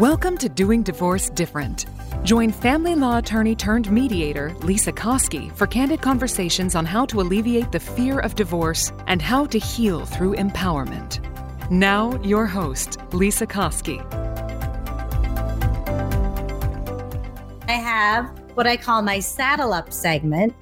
Welcome to Doing Divorce Different. Join family law attorney turned mediator Lisa Koski for candid conversations on how to alleviate the fear of divorce and how to heal through empowerment. Now, your host, Lisa Koski. I have what I call my saddle up segment.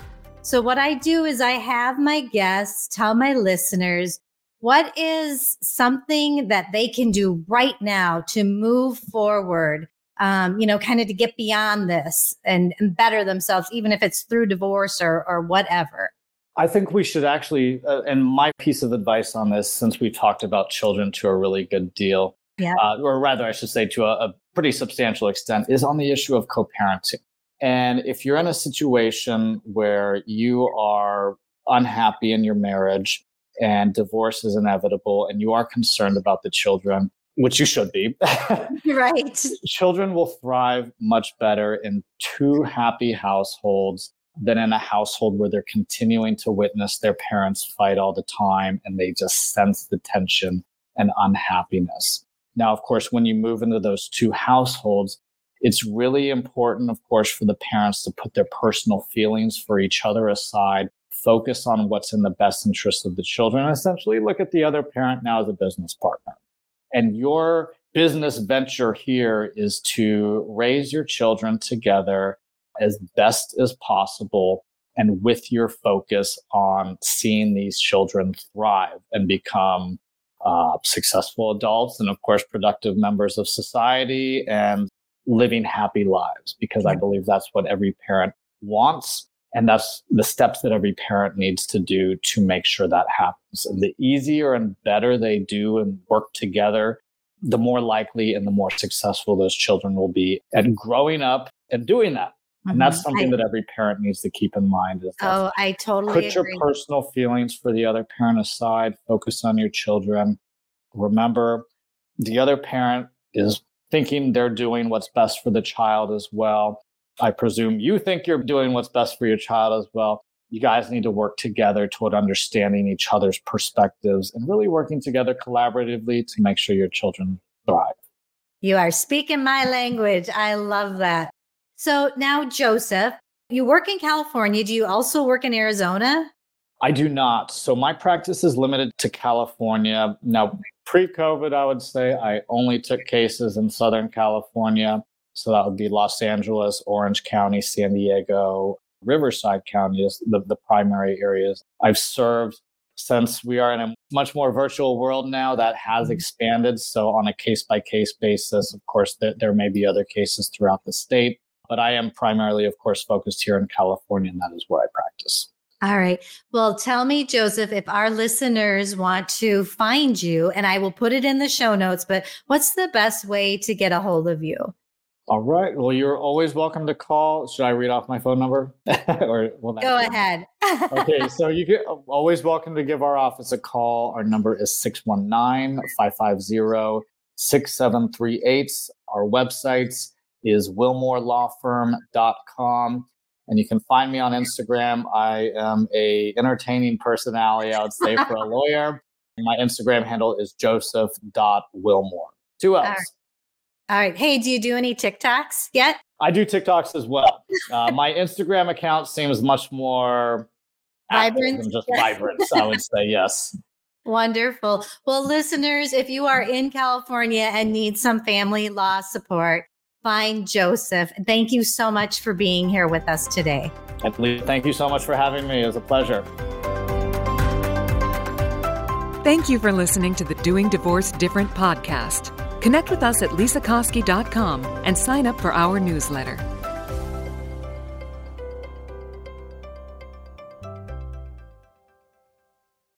So, what I do is I have my guests tell my listeners what is something that they can do right now to move forward? Um, you know, kind of to get beyond this and, and, better themselves, even if it's through divorce or, or whatever. I think we should actually, uh, and my piece of advice on this, since we've talked about children to a really good deal, yeah. Uh, or rather, I should say to a, a pretty substantial extent, is on the issue of co parenting. And if you're in a situation where you are unhappy in your marriage, and divorce is inevitable and you are concerned about the children, which you should be. right. Children will thrive much better in two happy households than in a household where they're continuing to witness their parents fight all the time and they just sense the tension and unhappiness. Now, of course, when you move into those two households, it's really important, of course, for the parents to put their personal feelings for each other aside focus on what's in the best interest of the children, and essentially look at the other parent now as a business partner. And your business venture here is to raise your children together as best as possible and with your focus on seeing these children thrive and become uh, successful adults and, of course, productive members of society and living happy lives, because I believe that's what every parent wants. And that's the steps that every parent needs to do to make sure that happens. And the easier and better they do and work together, the more likely and the more successful those children will be at growing up and doing that. Mm-hmm. And that's something I, that every parent needs to keep in mind. Oh, I totally put agree. your personal feelings for the other parent aside. Focus on your children. Remember, the other parent is thinking they're doing what's best for the child as well. I presume you think you're doing what's best for your child as well. You guys need to work together toward understanding each other's perspectives and really working together collaboratively to make sure your children thrive. You are speaking my language. I love that. So now, Joseph, you work in California. Do you also work in Arizona? I do not. So my practice is limited to California. Now, pre COVID, I would say I only took cases in Southern California. So that would be Los Angeles, Orange County, San Diego, Riverside County is the, the primary areas. I've served since we are in a much more virtual world now that has mm-hmm. expanded. So on a case by case basis, of course, there, there may be other cases throughout the state, but I am primarily, of course, focused here in California, and that is where I practice. All right. Well, tell me, Joseph, if our listeners want to find you, and I will put it in the show notes, but what's the best way to get a hold of you? All right. Well, you're always welcome to call. Should I read off my phone number? or will that Go ahead. okay. So you get always welcome to give our office a call. Our number is 619 550 6738. Our website is willmorelawfirm.com. And you can find me on Instagram. I am a entertaining personality, I would say, for a lawyer. My Instagram handle is joseph.willmore. Two L's. All right. Hey, do you do any TikToks yet? I do TikToks as well. Uh, my Instagram account seems much more vibrant than just vibrant. I would say yes. Wonderful. Well, listeners, if you are in California and need some family law support, find Joseph. Thank you so much for being here with us today. Thank you so much for having me. It was a pleasure. Thank you for listening to the Doing Divorce Different podcast. Connect with us at lisakoski.com and sign up for our newsletter.